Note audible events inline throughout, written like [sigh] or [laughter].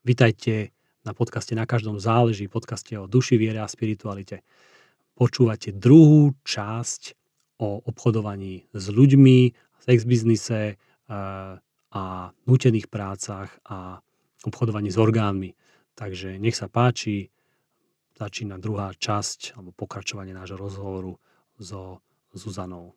Vítajte na podcaste Na každom záleží, podcaste o duši, viere a spiritualite. Počúvate druhú časť o obchodovaní s ľuďmi, sex biznise eh, a nutených prácach a obchodovaní s orgánmi. Takže nech sa páči, začína druhá časť alebo pokračovanie nášho rozhovoru so Zuzanou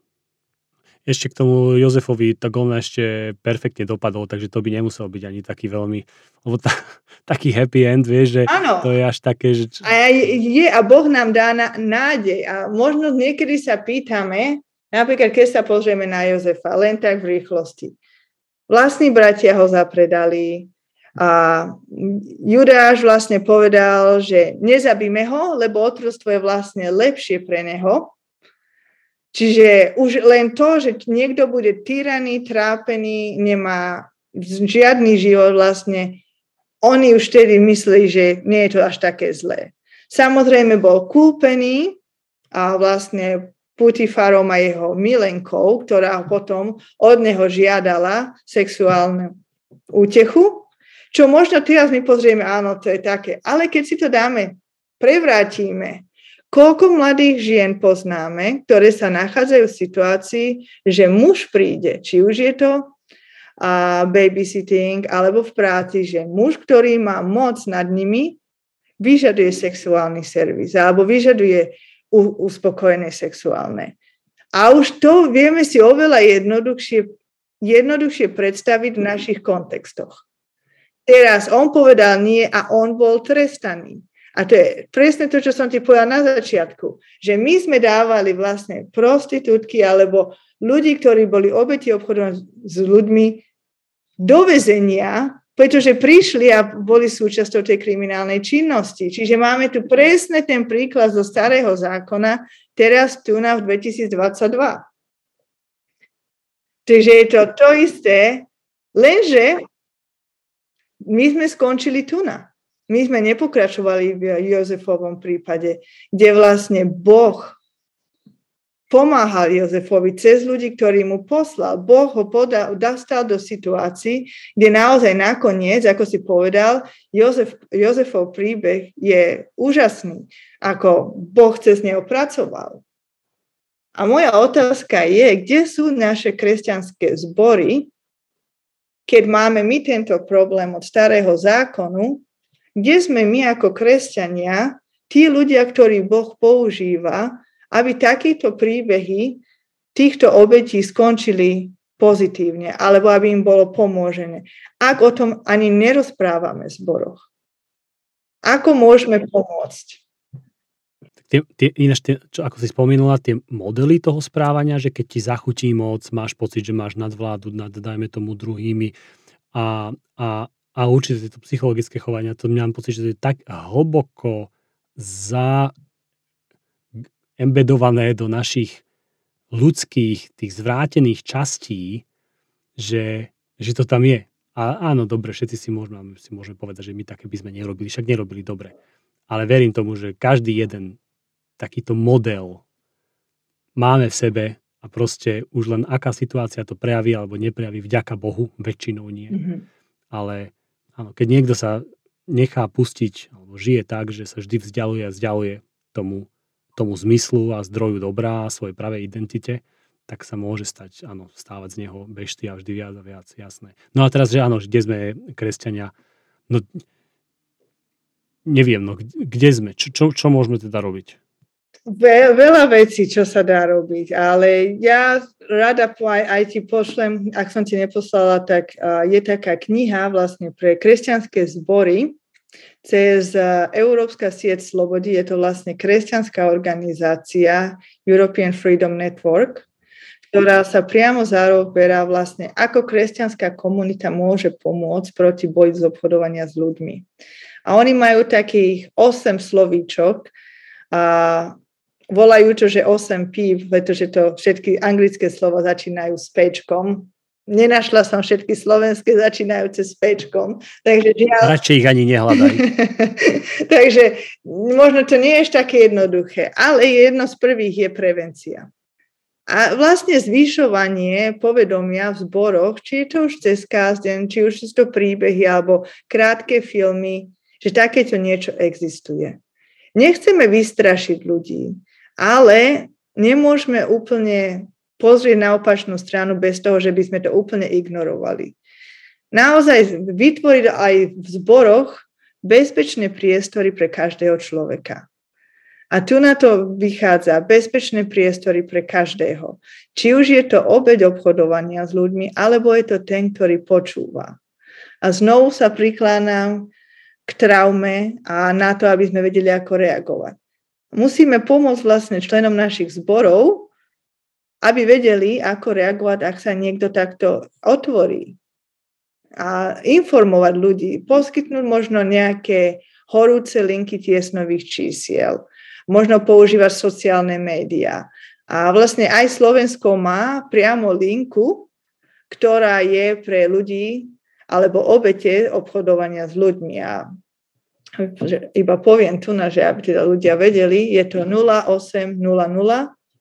ešte k tomu Jozefovi, tak on ešte perfektne dopadol, takže to by nemusel byť ani taký veľmi, lebo ta, [laughs] taký happy end, vieš, že ano. to je až také, že... A je a Boh nám dá na, nádej a možno niekedy sa pýtame, napríklad keď sa pozrieme na Jozefa, len tak v rýchlosti. Vlastní bratia ho zapredali, a Judáš vlastne povedal, že nezabíme ho, lebo otrstvo je vlastne lepšie pre neho. Čiže už len to, že niekto bude tyraný, trápený, nemá žiadny život vlastne, oni už vtedy mysleli, že nie je to až také zlé. Samozrejme bol kúpený a vlastne Putifarom a jeho milenkou, ktorá potom od neho žiadala sexuálnu útechu, čo možno teraz my pozrieme, áno, to je také. Ale keď si to dáme, prevrátime, Koľko mladých žien poznáme, ktoré sa nachádzajú v situácii, že muž príde, či už je to a babysitting alebo v práci, že muž, ktorý má moc nad nimi, vyžaduje sexuálny servis alebo vyžaduje uspokojené sexuálne. A už to vieme si oveľa jednoduchšie, jednoduchšie predstaviť v našich kontextoch. Teraz on povedal nie a on bol trestaný. A to je presne to, čo som ti povedala na začiatku, že my sme dávali vlastne prostitútky alebo ľudí, ktorí boli obeti obchodov s ľuďmi do vezenia, pretože prišli a boli súčasťou tej kriminálnej činnosti. Čiže máme tu presne ten príklad zo starého zákona, teraz tu na v 2022. Takže je to to isté, lenže my sme skončili tu na. My sme nepokračovali v Jozefovom prípade, kde vlastne Boh pomáhal Jozefovi cez ľudí, ktorí mu poslal. Boh ho podal, dostal do situácií, kde naozaj nakoniec, ako si povedal, Jozef, Jozefov príbeh je úžasný, ako Boh cez neho pracoval. A moja otázka je, kde sú naše kresťanské zbory, keď máme my tento problém od starého zákonu, kde sme my ako kresťania, tí ľudia, ktorí Boh používa, aby takíto príbehy týchto obetí skončili pozitívne, alebo aby im bolo pomôžené. Ak o tom ani nerozprávame v zboroch. Ako môžeme pomôcť? Tie, tie, ináč, tie, čo, ako si spomínala, tie modely toho správania, že keď ti zachutí moc, máš pocit, že máš nadvládu nad, dajme tomu, druhými a, a a určite tieto psychologické chovania, to mám pocit, že to je tak hlboko za embedované do našich ľudských, tých zvrátených častí, že, že to tam je. A áno, dobre, všetci si môžeme, si môžeme povedať, že my také by sme nerobili, však nerobili dobre. Ale verím tomu, že každý jeden takýto model máme v sebe a proste už len aká situácia to prejaví alebo neprejaví, vďaka Bohu, väčšinou nie. Mm-hmm. Ale Áno, keď niekto sa nechá pustiť, alebo žije tak, že sa vždy vzdialuje a vzdialuje tomu, tomu zmyslu a zdroju dobrá a svojej pravej identite, tak sa môže stať, áno, stávať z neho bešty a vždy viac a viac, jasné. No a teraz, že áno, kde sme kresťania, no neviem, no kde sme, čo, čo, čo môžeme teda robiť? Ve, veľa vecí, čo sa dá robiť, ale ja rada aj, ti pošlem, ak som ti neposlala, tak je taká kniha vlastne pre kresťanské zbory cez Európska sieť slobody, je to vlastne kresťanská organizácia European Freedom Network, ktorá sa priamo zaoberá vlastne, ako kresťanská komunita môže pomôcť proti boji z obchodovania s ľuďmi. A oni majú takých 8 slovíčok, a volajú to, že 8 pív, pretože to všetky anglické slova začínajú s pečkom. Nenašla som všetky slovenské začínajúce s pečkom. Takže žiaľ... Radšej ich ani nehľadaj. [laughs] takže možno to nie je ešte také jednoduché, ale jedno z prvých je prevencia. A vlastne zvyšovanie povedomia v zboroch, či je to už cez kázden, či už sú to príbehy alebo krátke filmy, že takéto niečo existuje. Nechceme vystrašiť ľudí, ale nemôžeme úplne pozrieť na opačnú stranu bez toho, že by sme to úplne ignorovali. Naozaj vytvoriť aj v zboroch bezpečné priestory pre každého človeka. A tu na to vychádza bezpečné priestory pre každého. Či už je to obeď obchodovania s ľuďmi, alebo je to ten, ktorý počúva. A znovu sa prikláňam k traume a na to, aby sme vedeli, ako reagovať. Musíme pomôcť vlastne členom našich zborov, aby vedeli, ako reagovať, ak sa niekto takto otvorí. A informovať ľudí, poskytnúť možno nejaké horúce linky tiesnových čísiel, možno používať sociálne médiá. A vlastne aj Slovensko má priamo linku, ktorá je pre ľudí alebo obete obchodovania s ľuďmi. A iba poviem tu, že aby teda ľudia vedeli, je to 0800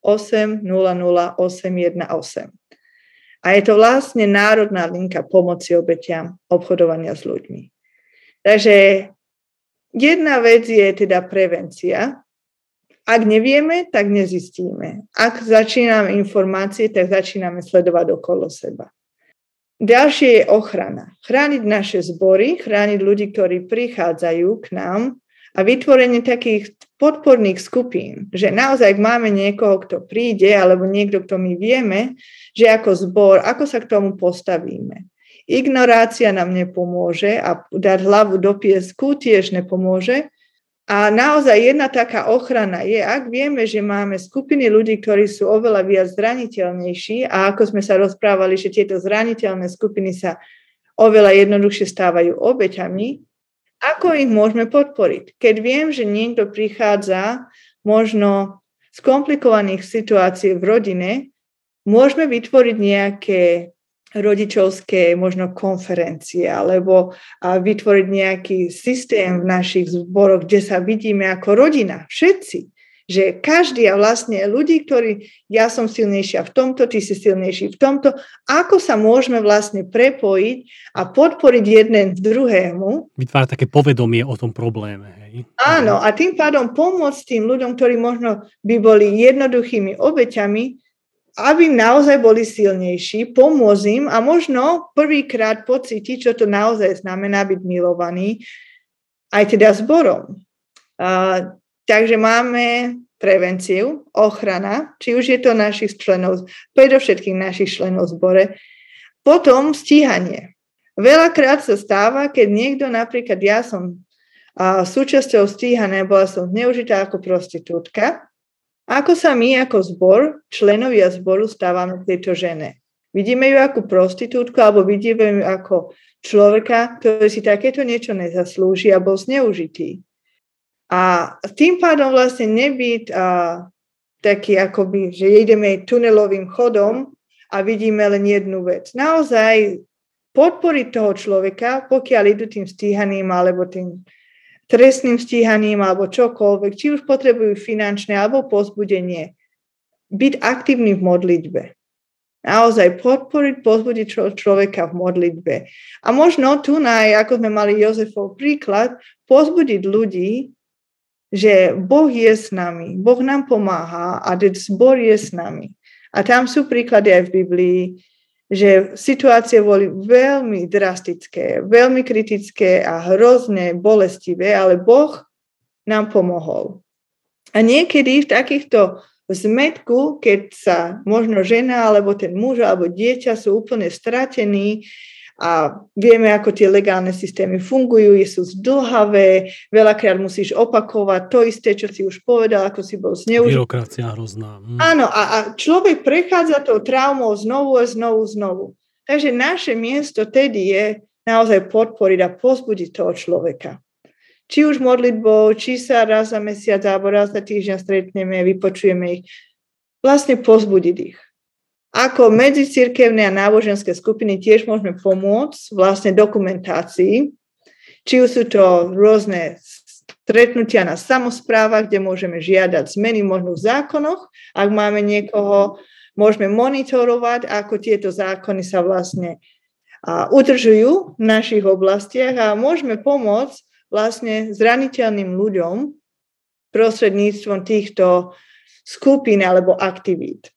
800 818. A je to vlastne národná linka pomoci obetiam obchodovania s ľuďmi. Takže jedna vec je teda prevencia, ak nevieme, tak nezistíme. Ak začíname informácie, tak začíname sledovať okolo seba. Ďalšie je ochrana. Chrániť naše zbory, chrániť ľudí, ktorí prichádzajú k nám a vytvorenie takých podporných skupín, že naozaj máme niekoho, kto príde, alebo niekto, kto my vieme, že ako zbor, ako sa k tomu postavíme. Ignorácia nám nepomôže a dať hlavu do piesku tiež nepomôže, a naozaj jedna taká ochrana je, ak vieme, že máme skupiny ľudí, ktorí sú oveľa viac zraniteľnejší a ako sme sa rozprávali, že tieto zraniteľné skupiny sa oveľa jednoduchšie stávajú obeťami, ako ich môžeme podporiť? Keď viem, že niekto prichádza možno z komplikovaných situácií v rodine, môžeme vytvoriť nejaké rodičovské možno konferencie alebo vytvoriť nejaký systém v našich zboroch, kde sa vidíme ako rodina, všetci. Že každý a vlastne ľudí, ktorí ja som silnejšia v tomto, ty si silnejší v tomto, ako sa môžeme vlastne prepojiť a podporiť jeden v druhému. Vytvárať také povedomie o tom probléme. Hej? Áno, a tým pádom pomôcť tým ľuďom, ktorí možno by boli jednoduchými obeťami, aby naozaj boli silnejší, pomôcť a možno prvýkrát pocítiť, čo to naozaj znamená byť milovaný, aj teda zborom. Uh, takže máme prevenciu, ochrana, či už je to našich členov, predovšetkým našich členov zbore. Potom stíhanie. Veľakrát sa stáva, keď niekto, napríklad ja som uh, súčasťou stíhania, bola som zneužitá ako prostitútka, ako sa my ako zbor, členovia zboru stávame k tejto žene? Vidíme ju ako prostitútku alebo vidíme ju ako človeka, ktorý si takéto niečo nezaslúži a bol zneužitý. A tým pádom vlastne nebyť a, taký akoby, že ideme tunelovým chodom a vidíme len jednu vec. Naozaj podporiť toho človeka, pokiaľ idú tým stíhaným alebo tým trestným stíhaním alebo čokoľvek, či už potrebujú finančné alebo pozbudenie, byť aktívny v modlitbe. Naozaj podporiť, pozbudiť človeka v modlitbe. A možno tu, aj, ako sme mali Jozefov príklad, pozbudiť ľudí, že Boh je s nami, Boh nám pomáha a zbor je s nami. A tam sú príklady aj v Biblii, že situácie boli veľmi drastické, veľmi kritické a hrozne bolestivé, ale Boh nám pomohol. A niekedy v takýchto zmetku, keď sa možno žena alebo ten muž alebo dieťa sú úplne stratení a vieme, ako tie legálne systémy fungujú, sú zdlhavé, veľakrát musíš opakovať to isté, čo si už povedal, ako si bol zneužitý. Byrokracia hrozná. Mm. Áno, a, a človek prechádza tou traumou znovu a znovu, znovu. Takže naše miesto tedy je naozaj podporiť a pozbudiť toho človeka. Či už modlitbou, či sa raz za mesiac alebo raz za týždeň stretneme, vypočujeme ich, vlastne pozbudiť ich. Ako medzicirkevné a náboženské skupiny tiež môžeme pomôcť vlastne dokumentácii, či už sú to rôzne stretnutia na samozprávach, kde môžeme žiadať zmeny možno v zákonoch, ak máme niekoho, môžeme monitorovať, ako tieto zákony sa vlastne udržujú v našich oblastiach a môžeme pomôcť vlastne zraniteľným ľuďom prostredníctvom týchto skupín alebo aktivít.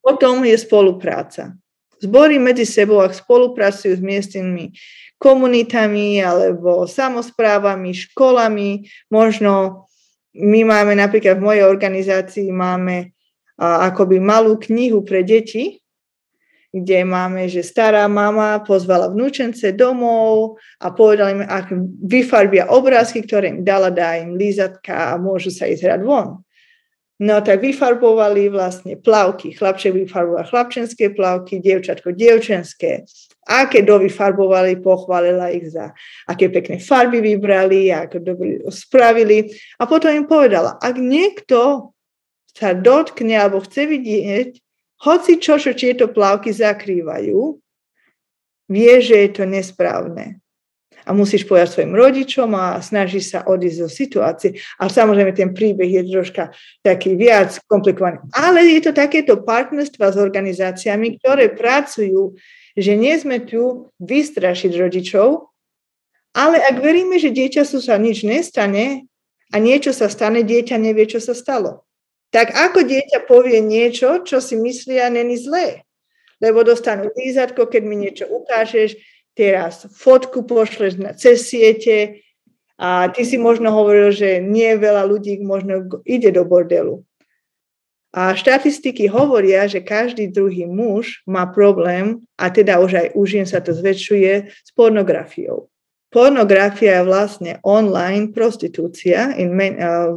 Potom je spolupráca. Zbory medzi sebou, ak spolupracujú s miestnymi komunitami alebo samozprávami, školami, možno my máme napríklad v mojej organizácii máme akoby malú knihu pre deti, kde máme, že stará mama pozvala vnúčence domov a povedala im, ak vyfarbia obrázky, ktoré im dala, dá im lízatka a môžu sa ísť hrať von. No tak vyfarbovali vlastne plavky. Chlapček vyfarboval chlapčenské plavky, dievčatko dievčenské. A keď dovyfarbovali, pochválila ich za aké pekné farby vybrali, ako dobre spravili. A potom im povedala, ak niekto sa dotkne alebo chce vidieť, hoci čo, čo tieto plavky zakrývajú, vie, že je to nesprávne a musíš povedať svojim rodičom a snažíš sa odísť zo situácie. Ale samozrejme ten príbeh je troška taký viac komplikovaný. Ale je to takéto partnerstva s organizáciami, ktoré pracujú, že nie sme tu vystrašiť rodičov, ale ak veríme, že dieťa sa nič nestane a niečo sa stane, dieťa nevie, čo sa stalo. Tak ako dieťa povie niečo, čo si myslia, není zlé. Lebo dostanú lízatko, keď mi niečo ukážeš, teraz fotku pošleš na, cez siete a ty si možno hovoril, že nie veľa ľudí možno ide do bordelu. A štatistiky hovoria, že každý druhý muž má problém, a teda už aj u žien sa to zväčšuje, s pornografiou. Pornografia je vlastne online prostitúcia in men, uh,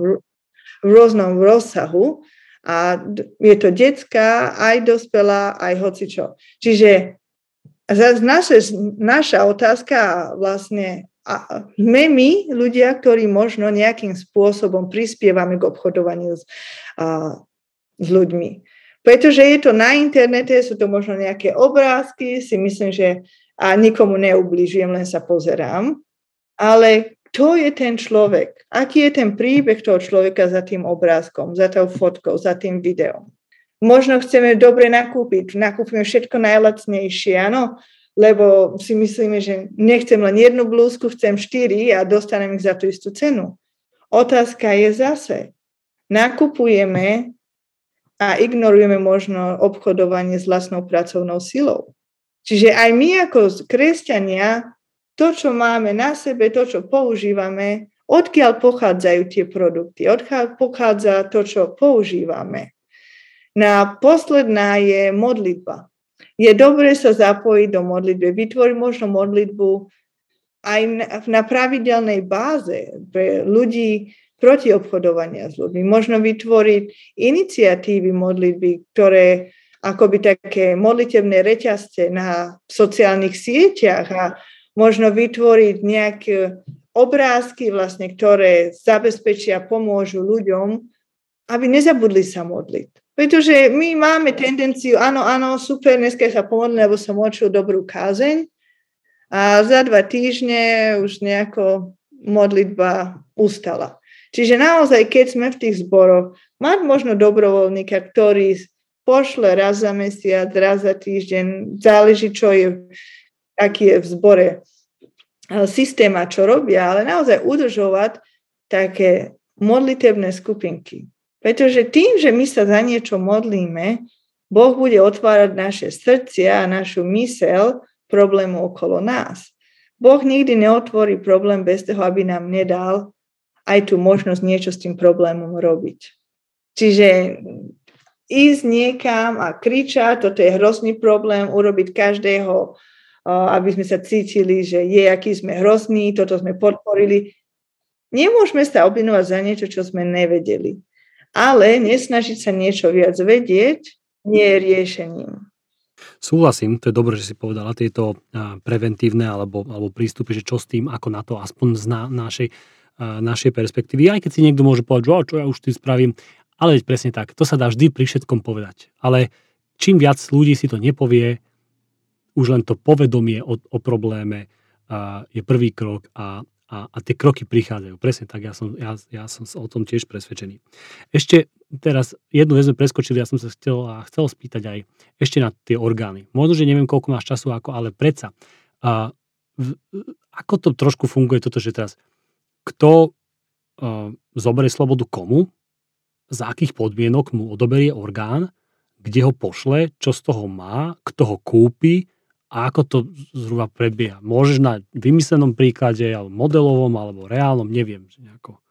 v rôznom rozsahu a je to detská, aj dospelá, aj hocičo. Čiže zase naše, naša otázka vlastne, a sme my ľudia, ktorí možno nejakým spôsobom prispievame k obchodovaniu s, a, s ľuďmi. Pretože je to na internete, sú to možno nejaké obrázky, si myslím, že a nikomu neubližujem, len sa pozerám. Ale kto je ten človek? Aký je ten príbeh toho človeka za tým obrázkom, za tou fotkou, za tým videom? Možno chceme dobre nakúpiť, nakúpime všetko najlacnejšie, áno, lebo si myslíme, že nechcem len jednu blúzku, chcem štyri a dostanem ich za tú istú cenu. Otázka je zase, nakupujeme a ignorujeme možno obchodovanie s vlastnou pracovnou silou. Čiže aj my ako kresťania, to, čo máme na sebe, to, čo používame, odkiaľ pochádzajú tie produkty, odkiaľ pochádza to, čo používame. Na posledná je modlitba. Je dobré sa zapojiť do modlitby, vytvoriť možno modlitbu aj na pravidelnej báze pre ľudí proti obchodovania s ľuďmi. Možno vytvoriť iniciatívy modlitby, ktoré akoby také modlitebné reťazce na sociálnych sieťach a možno vytvoriť nejaké obrázky, vlastne, ktoré zabezpečia, pomôžu ľuďom, aby nezabudli sa modliť. Pretože my máme tendenciu, áno, áno, super, dneska sa pomodlím, lebo som očil dobrú kázeň a za dva týždne už nejako modlitba ustala. Čiže naozaj, keď sme v tých zboroch, mať možno dobrovoľníka, ktorý pošle raz za mesiac, raz za týždeň, záleží, čo je, aký je v zbore systém a čo robia, ale naozaj udržovať také modlitebné skupinky. Pretože tým, že my sa za niečo modlíme, Boh bude otvárať naše srdcia a našu mysel problému okolo nás. Boh nikdy neotvorí problém bez toho, aby nám nedal aj tú možnosť niečo s tým problémom robiť. Čiže ísť niekam a kričať, toto je hrozný problém, urobiť každého, aby sme sa cítili, že je, aký sme hrozní, toto sme podporili. Nemôžeme sa obvinovať za niečo, čo sme nevedeli ale nesnažiť sa niečo viac vedieť nie je riešením. Súhlasím, to je dobré, že si povedala tieto preventívne alebo, alebo prístupy, že čo s tým, ako na to aspoň z na, našej, našej perspektívy. Aj keď si niekto môže povedať, že čo ja už tým spravím, ale presne tak, to sa dá vždy pri všetkom povedať. Ale čím viac ľudí si to nepovie, už len to povedomie o, o probléme je prvý krok a, a, a tie kroky prichádzajú. Presne tak, ja som, ja, ja som o tom tiež presvedčený. Ešte teraz jednu vec sme preskočili, ja som sa chcel, a chcel spýtať aj ešte na tie orgány. Možno, že neviem, koľko máš času, ako, ale predsa. A, v, ako to trošku funguje toto, že teraz kto uh, zoberie slobodu komu, za akých podmienok mu odoberie orgán, kde ho pošle, čo z toho má, kto ho kúpi a ako to zhruba prebieha. Môžeš na vymyslenom príklade, alebo modelovom, alebo reálnom, neviem. Nejako.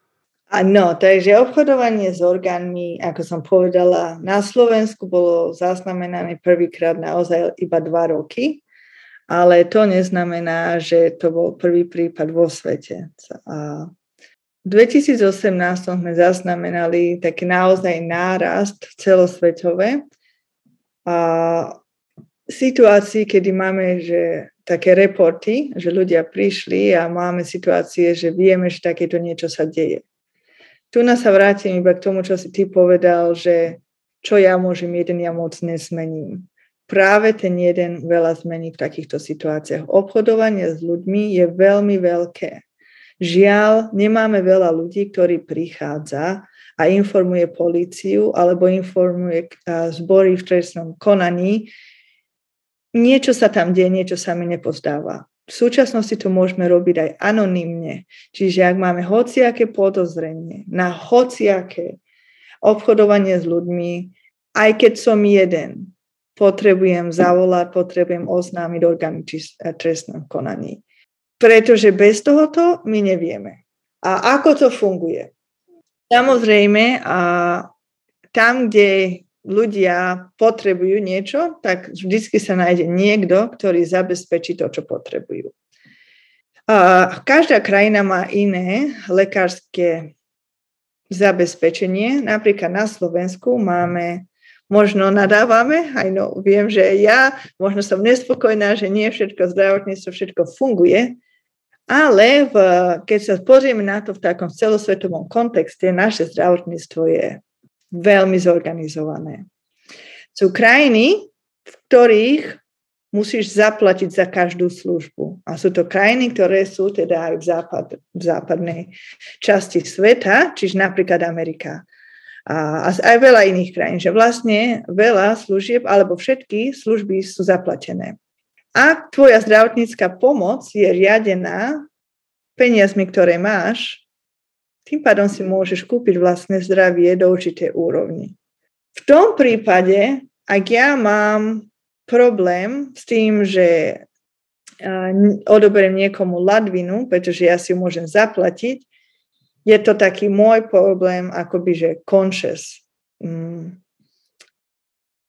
Áno, takže obchodovanie s orgánmi, ako som povedala, na Slovensku bolo zaznamenané prvýkrát naozaj iba dva roky, ale to neznamená, že to bol prvý prípad vo svete. A v 2018 sme zaznamenali taký naozaj nárast celosvetové a situácii, kedy máme že také reporty, že ľudia prišli a máme situácie, že vieme, že takéto niečo sa deje tu nás sa vrátim iba k tomu, čo si ty povedal, že čo ja môžem jeden, ja moc nesmením. Práve ten jeden veľa zmení v takýchto situáciách. Obchodovanie s ľuďmi je veľmi veľké. Žiaľ, nemáme veľa ľudí, ktorí prichádza a informuje políciu alebo informuje zbory v trestnom konaní. Niečo sa tam deje, niečo sa mi nepozdáva. V súčasnosti to môžeme robiť aj anonymne. Čiže ak máme hociaké podozrenie na hociaké obchodovanie s ľuďmi, aj keď som jeden, potrebujem zavolať, potrebujem oznámiť orgány trestnom konaní. Pretože bez tohoto my nevieme. A ako to funguje? Samozrejme, a tam, kde ľudia potrebujú niečo, tak vždy sa nájde niekto, ktorý zabezpečí to, čo potrebujú. Každá krajina má iné lekárske zabezpečenie. Napríklad na Slovensku máme, možno nadávame, aj no, viem, že ja možno som nespokojná, že nie všetko zdravotníctvo, všetko funguje, ale v, keď sa pozrieme na to v takom celosvetovom kontexte, naše zdravotníctvo je veľmi zorganizované. Sú krajiny, v ktorých musíš zaplatiť za každú službu. A sú to krajiny, ktoré sú teda aj v, západ, v západnej časti sveta, čiže napríklad Amerika. A, a aj veľa iných krajín, že vlastne veľa služieb alebo všetky služby sú zaplatené. Ak tvoja zdravotnícka pomoc je riadená peniazmi, ktoré máš, tým pádom si môžeš kúpiť vlastné zdravie do určitej úrovni. V tom prípade, ak ja mám problém s tým, že odoberiem niekomu ladvinu, pretože ja si ju môžem zaplatiť, je to taký môj problém, akoby, že conscious. Mm,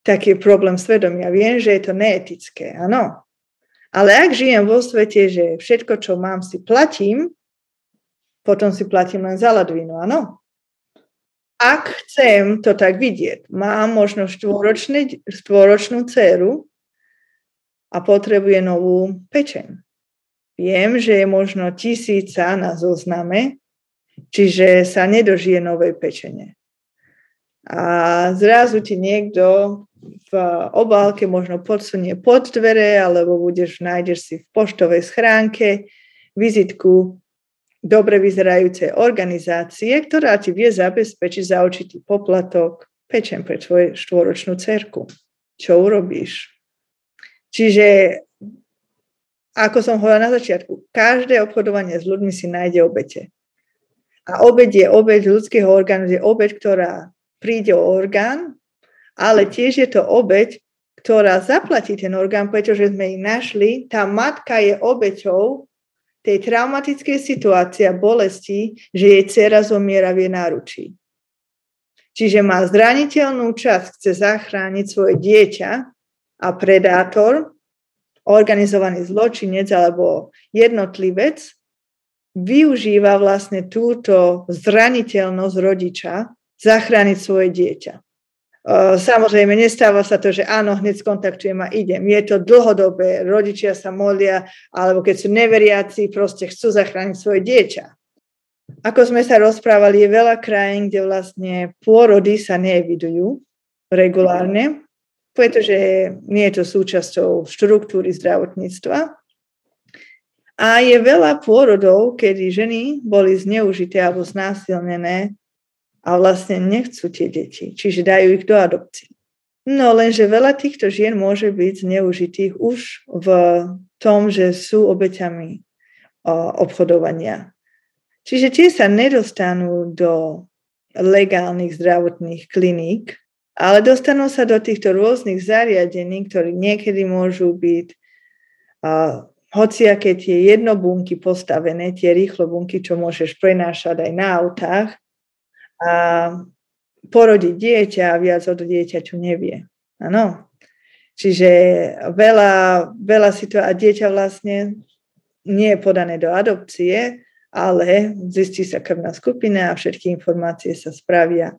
taký problém svedomia. Viem, že je to neetické, áno. Ale ak žijem vo svete, že všetko, čo mám, si platím, potom si platím len za ladvinu, áno. Ak chcem to tak vidieť, mám možno štvoročnú dceru a potrebuje novú pečeň. Viem, že je možno tisíca na zozname, čiže sa nedožije novej pečene. A zrazu ti niekto v obálke možno podsunie pod dvere, alebo budeš, nájdeš si v poštovej schránke vizitku dobre vyzerajúcej organizácie, ktorá ti vie zabezpečiť za určitý poplatok pečen pre tvoju štvoročnú cerku. Čo urobíš? Čiže, ako som hovorila na začiatku, každé obchodovanie s ľuďmi si nájde obete. A obeď je obeď ľudského orgánu, je obeď, ktorá príde o orgán, ale tiež je to obeď, ktorá zaplatí ten orgán, pretože sme ich našli. Tá matka je obeťou tej traumatickej situácie a bolesti, že jej dcera zomiera v jej náručí. Čiže má zraniteľnú časť, chce zachrániť svoje dieťa a predátor, organizovaný zločinec alebo jednotlivec využíva vlastne túto zraniteľnosť rodiča zachrániť svoje dieťa. Samozrejme, nestáva sa to, že áno, hneď skontaktujem a idem. Je to dlhodobé, rodičia sa molia, alebo keď sú neveriaci, proste chcú zachrániť svoje dieťa. Ako sme sa rozprávali, je veľa krajín, kde vlastne pôrody sa neevidujú regulárne, pretože nie je to súčasťou štruktúry zdravotníctva. A je veľa pôrodov, kedy ženy boli zneužité alebo znásilnené a vlastne nechcú tie deti, čiže dajú ich do adopcie. No lenže veľa týchto žien môže byť zneužitých už v tom, že sú obeťami obchodovania. Čiže tie sa nedostanú do legálnych zdravotných kliník, ale dostanú sa do týchto rôznych zariadení, ktoré niekedy môžu byť uh, hociaké tie jednobunky postavené, tie rýchlobunky, čo môžeš prenášať aj na autách porodiť dieťa a viac od dieťaťu nevie. Áno. Čiže veľa, veľa situácií, a dieťa vlastne nie je podané do adopcie, ale zistí sa krvná skupina a všetky informácie sa spravia.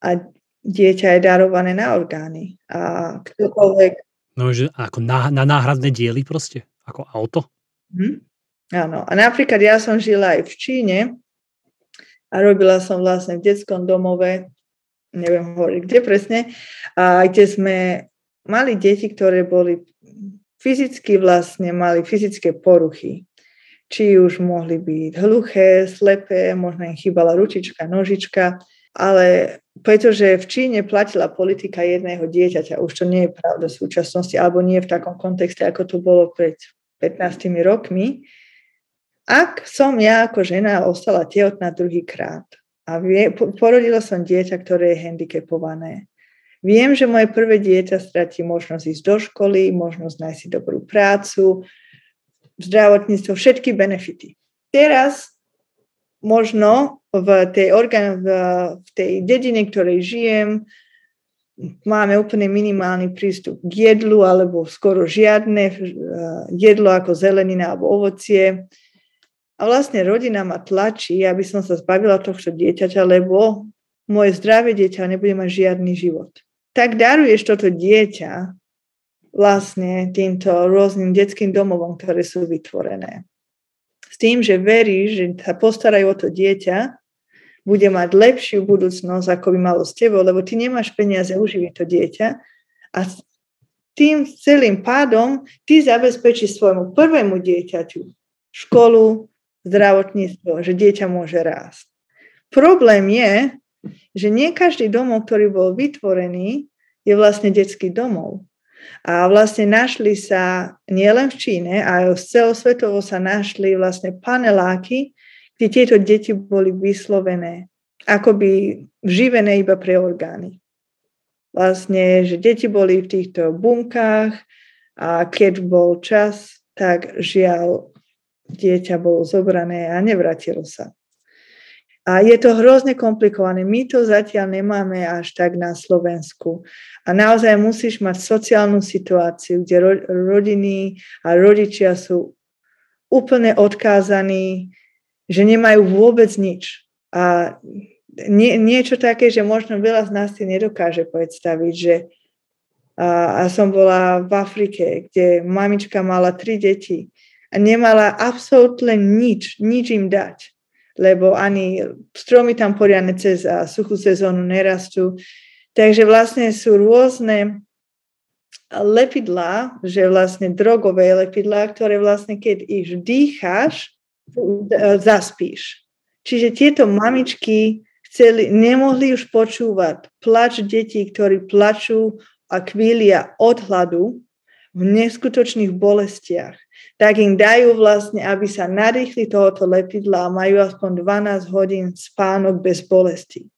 A dieťa je darované na orgány. A ktokoľvek... No, že ako na, na náhradné diely proste? Ako auto? Hm? Áno. A napríklad ja som žila aj v Číne a robila som vlastne v detskom domove, neviem hovoriť kde presne, a kde sme mali deti, ktoré boli fyzicky vlastne, mali fyzické poruchy. Či už mohli byť hluché, slepé, možno im chýbala ručička, nožička, ale pretože v Číne platila politika jedného dieťaťa, už to nie je pravda v súčasnosti, alebo nie v takom kontexte, ako to bolo pred 15 rokmi, ak som ja ako žena ostala tehotná druhýkrát a vie, porodila som dieťa, ktoré je handicapované, viem, že moje prvé dieťa stratí možnosť ísť do školy, možnosť nájsť si dobrú prácu, zdravotníctvo, všetky benefity. Teraz možno v tej, organ, v, v tej dedine, ktorej žijem, máme úplne minimálny prístup k jedlu alebo skoro žiadne eh, jedlo ako zelenina alebo ovocie. A vlastne rodina ma tlačí, aby som sa zbavila tohto dieťaťa, lebo moje zdravé dieťa nebude mať žiadny život. Tak daruješ toto dieťa vlastne týmto rôznym detským domovom, ktoré sú vytvorené. S tým, že veríš, že sa postarajú o to dieťa, bude mať lepšiu budúcnosť, ako by malo s tebou, lebo ty nemáš peniaze uživiť to dieťa a tým celým pádom ty zabezpečíš svojmu prvému dieťaťu školu, zdravotníctvo, že dieťa môže rásť. Problém je, že nie každý domov, ktorý bol vytvorený, je vlastne detský domov. A vlastne našli sa nielen v Číne, ale celosvetovo sa našli vlastne paneláky, kde tieto deti boli vyslovené, akoby živené iba pre orgány. Vlastne, že deti boli v týchto bunkách a keď bol čas, tak žiaľ dieťa bolo zobrané a nevrátilo sa. A je to hrozne komplikované. My to zatiaľ nemáme až tak na Slovensku. A naozaj musíš mať sociálnu situáciu, kde ro- rodiny a rodičia sú úplne odkázaní, že nemajú vôbec nič. A nie, niečo také, že možno veľa z nás si nedokáže predstaviť, že a, a som bola v Afrike, kde mamička mala tri deti a nemala absolútne nič, nič im dať, lebo ani stromy tam poriadne cez suchú sezónu nerastú. Takže vlastne sú rôzne lepidlá, že vlastne drogové lepidlá, ktoré vlastne keď ich vdýcháš, zaspíš. Čiže tieto mamičky chceli, nemohli už počúvať plač detí, ktorí plačú a kvília od hladu v neskutočných bolestiach tak im dajú vlastne, aby sa nadýchli tohoto lepidla a majú aspoň 12 hodín spánok bez bolesti.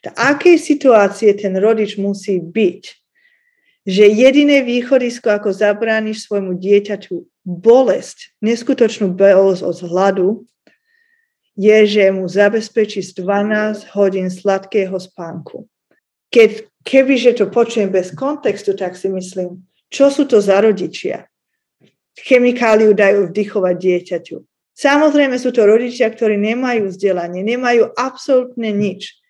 Tak akej situácie ten rodič musí byť, že jediné východisko, ako zabrániš svojmu dieťaťu bolesť, neskutočnú bolesť od hladu, je, že mu zabezpečí 12 hodín sladkého spánku. Keď, kebyže to počujem bez kontextu, tak si myslím, čo sú to za rodičia? chemikáliu dajú vdychovať dieťaťu. Samozrejme sú to rodičia, ktorí nemajú vzdelanie, nemajú absolútne nič.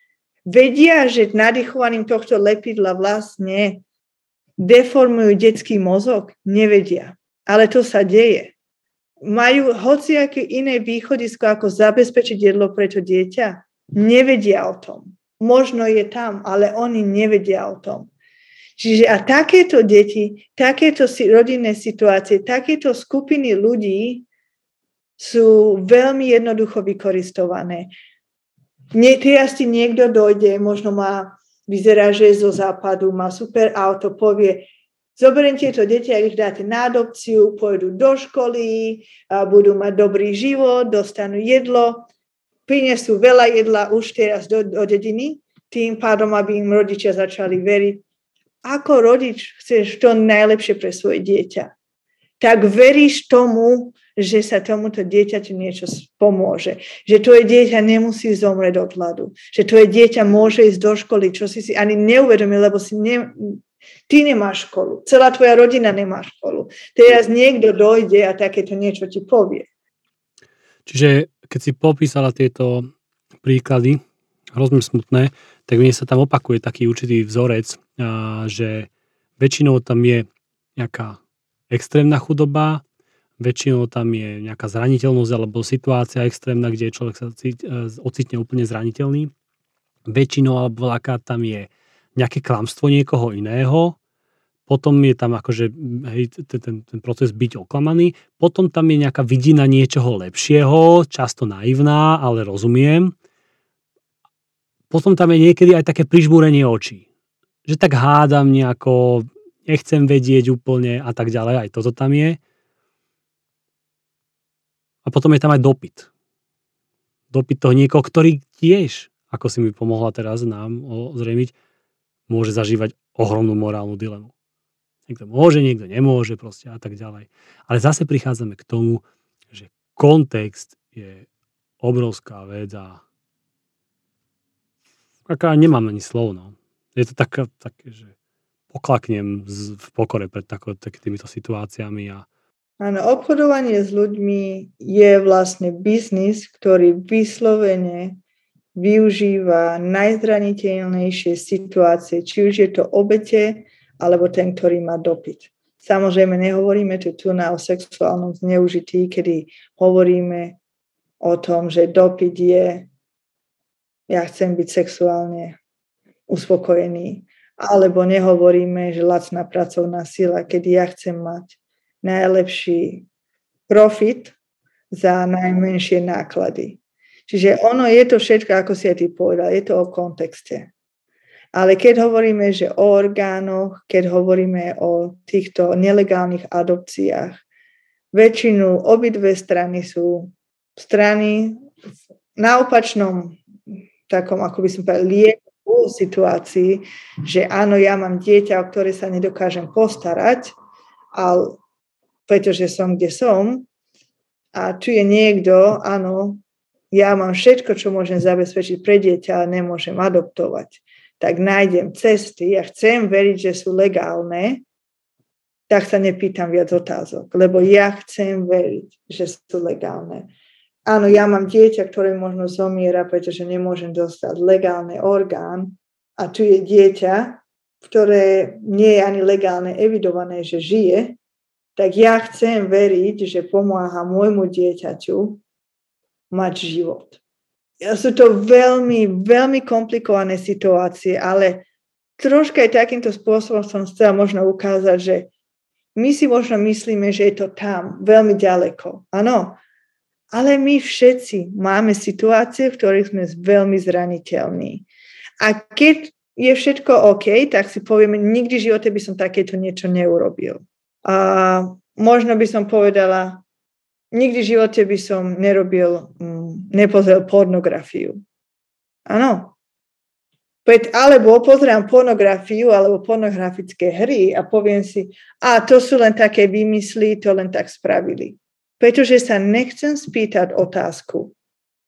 Vedia, že nadýchovaním tohto lepidla vlastne deformujú detský mozog? Nevedia. Ale to sa deje. Majú hociaké iné východisko, ako zabezpečiť jedlo pre to dieťa? Nevedia o tom. Možno je tam, ale oni nevedia o tom. Čiže a takéto deti, takéto rodinné situácie, takéto skupiny ľudí sú veľmi jednoducho vykoristované. Nie, teraz ti niekto dojde, možno má, vyzerá, že je zo západu, má super auto, povie, zoberiem tieto deti, ak ich dáte na adopciu, pôjdu do školy, a budú mať dobrý život, dostanú jedlo, prinesú veľa jedla už teraz do, do dediny, tým pádom, aby im rodičia začali veriť. Ako rodič chceš to najlepšie pre svoje dieťa? Tak veríš tomu, že sa tomuto dieťaťu niečo pomôže. Že tvoje dieťa nemusí zomrieť od hladu. Že tvoje dieťa môže ísť do školy, čo si si ani neuvedomil, lebo si ne, ty nemáš školu. Celá tvoja rodina nemá školu. Teraz niekto dojde a takéto niečo ti povie. Čiže keď si popísala tieto príklady, hrozne smutné, tak mne sa tam opakuje taký určitý vzorec, že väčšinou tam je nejaká extrémna chudoba, väčšinou tam je nejaká zraniteľnosť alebo situácia extrémna, kde človek sa e, ocitne úplne zraniteľný. Väčšinou alebo veľakrát tam je nejaké klamstvo niekoho iného, potom je tam akože hej, ten, ten proces byť oklamaný, potom tam je nejaká vidina niečoho lepšieho, často naivná, ale rozumiem. Potom tam je niekedy aj také prižbúrenie očí. Že tak hádam nejako, nechcem vedieť úplne a tak ďalej, aj toto tam je. A potom je tam aj dopyt. Dopyt toho niekoho, ktorý tiež, ako si mi pomohla teraz nám ozrejmiť, môže zažívať ohromnú morálnu dilemu. Niekto môže, niekto nemôže proste a tak ďalej. Ale zase prichádzame k tomu, že kontext je obrovská vec a aká nemám ani slov. No. Je to také, také že poklaknem v pokore pred tako, situáciami a Áno, obchodovanie s ľuďmi je vlastne biznis, ktorý vyslovene využíva najzraniteľnejšie situácie, či už je to obete, alebo ten, ktorý má dopyt. Samozrejme, nehovoríme tu, tu na o sexuálnom zneužití, kedy hovoríme o tom, že dopyt je ja chcem byť sexuálne uspokojený. Alebo nehovoríme, že lacná pracovná sila, kedy ja chcem mať najlepší profit za najmenšie náklady. Čiže ono je to všetko, ako si aj ty povedal, je to o kontexte. Ale keď hovoríme, že o orgánoch, keď hovoríme o týchto nelegálnych adopciách, väčšinu obidve strany sú strany na opačnom takom, ako by som povedal, lieku situácii, že áno, ja mám dieťa, o ktoré sa nedokážem postarať, ale pretože som kde som a tu je niekto, áno, ja mám všetko, čo môžem zabezpečiť pre dieťa, ale nemôžem adoptovať. Tak nájdem cesty ja chcem veriť, že sú legálne, tak sa nepýtam viac otázok, lebo ja chcem veriť, že sú legálne. Áno, ja mám dieťa, ktoré možno zomiera, pretože nemôžem dostať legálny orgán a tu je dieťa, ktoré nie je ani legálne evidované, že žije, tak ja chcem veriť, že pomáha môjmu dieťaťu mať život. Sú to veľmi, veľmi komplikované situácie, ale troška aj takýmto spôsobom som chcela možno ukázať, že my si možno myslíme, že je to tam, veľmi ďaleko. Áno, ale my všetci máme situácie, v ktorých sme veľmi zraniteľní. A keď je všetko OK, tak si povieme, nikdy v živote by som takéto niečo neurobil. A možno by som povedala, nikdy v živote by som nerobil, mm, nepozrel pornografiu. Áno. Alebo pozriem pornografiu alebo pornografické hry a poviem si, a to sú len také vymysly, to len tak spravili. Pretože sa nechcem spýtať otázku,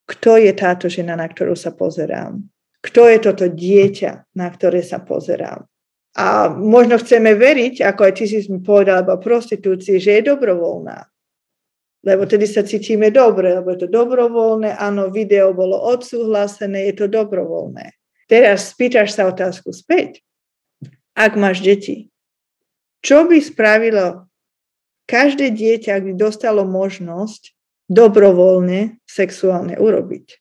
kto je táto žena, na ktorú sa pozerám. Kto je toto dieťa, na ktoré sa pozerám. A možno chceme veriť, ako aj ty si mi povedal o prostitúcii, že je dobrovoľná. Lebo tedy sa cítime dobre, lebo je to dobrovoľné, áno, video bolo odsúhlasené, je to dobrovoľné. Teraz spýtaš sa otázku späť. Ak máš deti, čo by spravilo každé dieťa, by dostalo možnosť dobrovoľne sexuálne urobiť?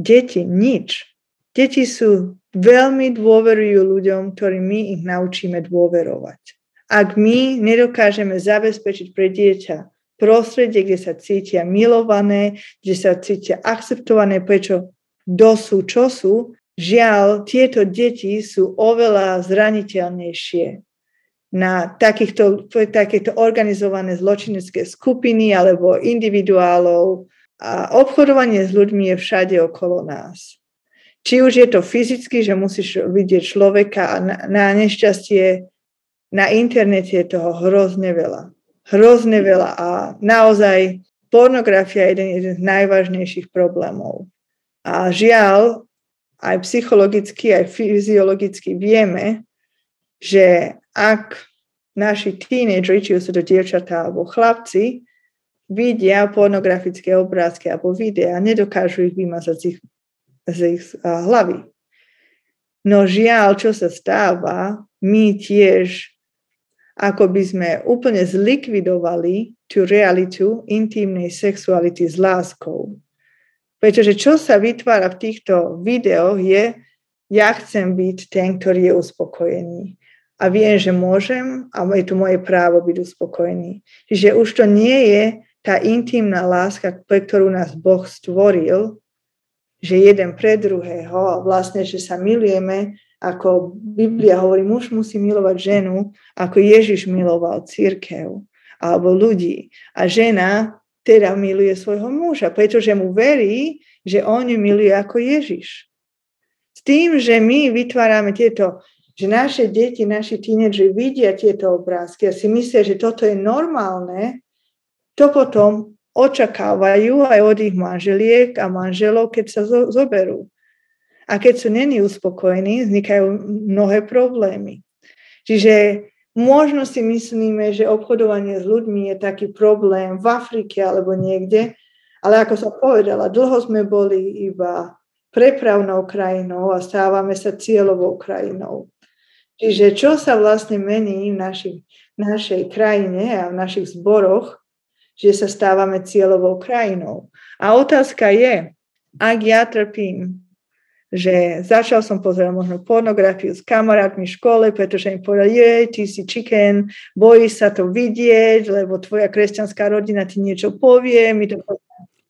Deti nič. Deti sú veľmi dôverujú ľuďom, ktorým my ich naučíme dôverovať. Ak my nedokážeme zabezpečiť pre dieťa prostredie, kde sa cítia milované, kde sa cítia akceptované, prečo kto sú, čo sú, žiaľ, tieto deti sú oveľa zraniteľnejšie na takýchto, takéto organizované zločinecké skupiny alebo individuálov. A obchodovanie s ľuďmi je všade okolo nás. Či už je to fyzicky, že musíš vidieť človeka a na, na nešťastie na internete je toho hrozne veľa. Hrozne veľa a naozaj pornografia je jeden, jeden z najvážnejších problémov. A žiaľ, aj psychologicky, aj fyziologicky vieme, že ak naši tínejdžeri, či sú to dievčatá alebo chlapci, vidia pornografické obrázky alebo videa, nedokážu ich vymazať z ich, z ich hlavy. No žiaľ, čo sa stáva, my tiež ako by sme úplne zlikvidovali tú realitu intimnej sexuality s láskou. Pretože čo sa vytvára v týchto videoch je, ja chcem byť ten, ktorý je uspokojený a viem, že môžem a je to moje právo byť uspokojený. Čiže už to nie je tá intimná láska, pre ktorú nás Boh stvoril, že jeden pre druhého a vlastne, že sa milujeme, ako Biblia hovorí, muž musí milovať ženu, ako Ježiš miloval církev alebo ľudí. A žena teda miluje svojho muža, pretože mu verí, že on ju miluje ako Ježiš. S tým, že my vytvárame tieto že naše deti, naši tínedži vidia tieto obrázky a si myslia, že toto je normálne, to potom očakávajú aj od ich manželiek a manželov, keď sa zoberú. A keď sú není uspokojení, vznikajú mnohé problémy. Čiže možno si myslíme, že obchodovanie s ľuďmi je taký problém v Afrike alebo niekde, ale ako som povedala, dlho sme boli iba prepravnou krajinou a stávame sa cieľovou krajinou. Čiže čo sa vlastne mení v našich, našej krajine a v našich zboroch, že sa stávame cieľovou krajinou. A otázka je, ak ja trpím, že začal som pozerať možno pornografiu s kamarátmi v škole, pretože im povedal, je, ty si chicken, bojí sa to vidieť, lebo tvoja kresťanská rodina ti niečo povie. My to...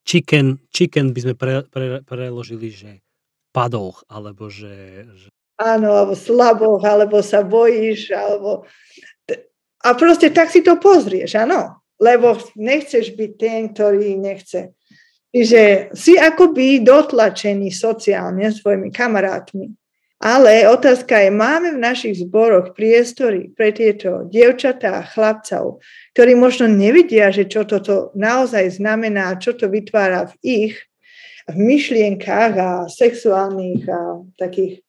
Chicken, chicken by sme pre, pre, preložili, že padoch, alebo že, že áno, alebo slaboch, alebo sa bojíš, alebo... A proste tak si to pozrieš, áno, lebo nechceš byť ten, ktorý nechce. Čiže si akoby dotlačený sociálne svojimi kamarátmi. Ale otázka je, máme v našich zboroch priestory pre tieto dievčatá a chlapcov, ktorí možno nevidia, že čo toto naozaj znamená, čo to vytvára v ich v myšlienkách a sexuálnych a takých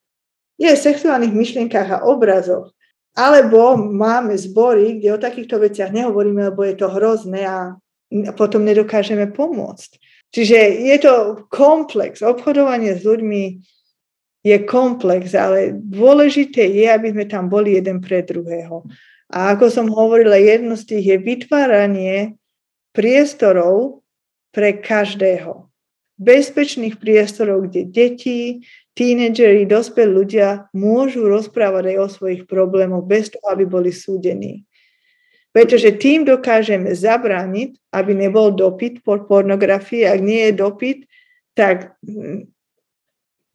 je v sexuálnych myšlienkách a obrazoch. Alebo máme zbory, kde o takýchto veciach nehovoríme, lebo je to hrozné a potom nedokážeme pomôcť. Čiže je to komplex. Obchodovanie s ľuďmi je komplex, ale dôležité je, aby sme tam boli jeden pre druhého. A ako som hovorila, jedno z tých je vytváranie priestorov pre každého. Bezpečných priestorov, kde deti, tínedžeri, dospelí ľudia môžu rozprávať aj o svojich problémoch bez toho, aby boli súdení. Pretože tým dokážeme zabrániť, aby nebol dopyt po pornografii. Ak nie je dopyt, tak mm,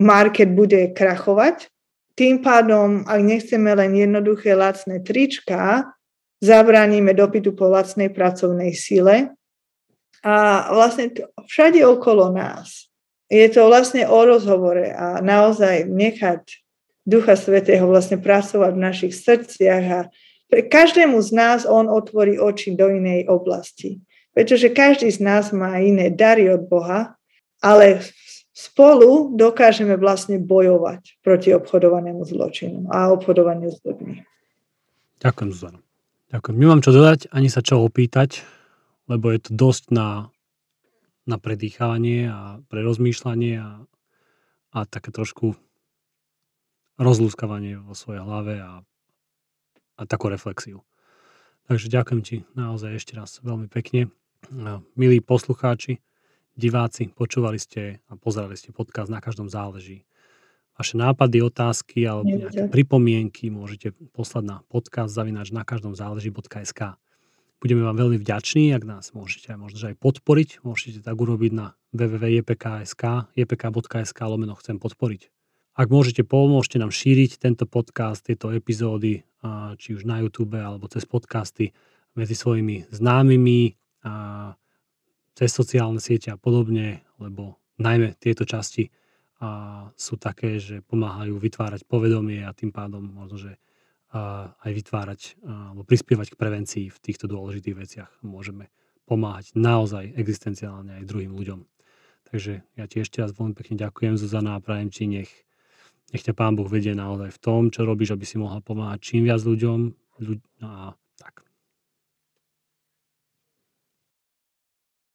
market bude krachovať. Tým pádom, ak nechceme len jednoduché lacné trička, zabránime dopytu po lacnej pracovnej sile. A vlastne všade okolo nás je to vlastne o rozhovore a naozaj nechať Ducha Svetého vlastne pracovať v našich srdciach a pre každému z nás on otvorí oči do inej oblasti. Pretože každý z nás má iné dary od Boha, ale spolu dokážeme vlastne bojovať proti obchodovanému zločinu a obchodovaniu s ľuďmi. Ďakujem, Zuzana. Ďakujem. Nemám čo dodať, ani sa čo opýtať, lebo je to dosť na na predýchávanie a pre rozmýšľanie a, a také trošku rozlúskavanie vo svojej hlave a, a takú reflexiu. Takže ďakujem ti naozaj ešte raz veľmi pekne. Milí poslucháči, diváci, počúvali ste a pozerali ste podcast Na každom záleží. Vaše nápady, otázky alebo nejaké pripomienky môžete poslať na podcast zavinač na každom záleží.sk. Budeme vám veľmi vďační, ak nás môžete aj možno aj podporiť. Môžete tak urobiť na www.jpk.sk, jpk.sk lomeno chcem podporiť. Ak môžete, pomôžte nám šíriť tento podcast, tieto epizódy, či už na YouTube alebo cez podcasty medzi svojimi známymi, a cez sociálne siete a podobne, lebo najmä tieto časti a sú také, že pomáhajú vytvárať povedomie a tým pádom možno, že aj vytvárať alebo prispievať k prevencii v týchto dôležitých veciach. Môžeme pomáhať naozaj existenciálne aj druhým ľuďom. Takže ja ti ešte raz veľmi pekne ďakujem, Zuzana, a prajem ti, nech, nech ťa Pán Boh vedie naozaj v tom, čo robíš, aby si mohla pomáhať čím viac ľuďom ľuď, a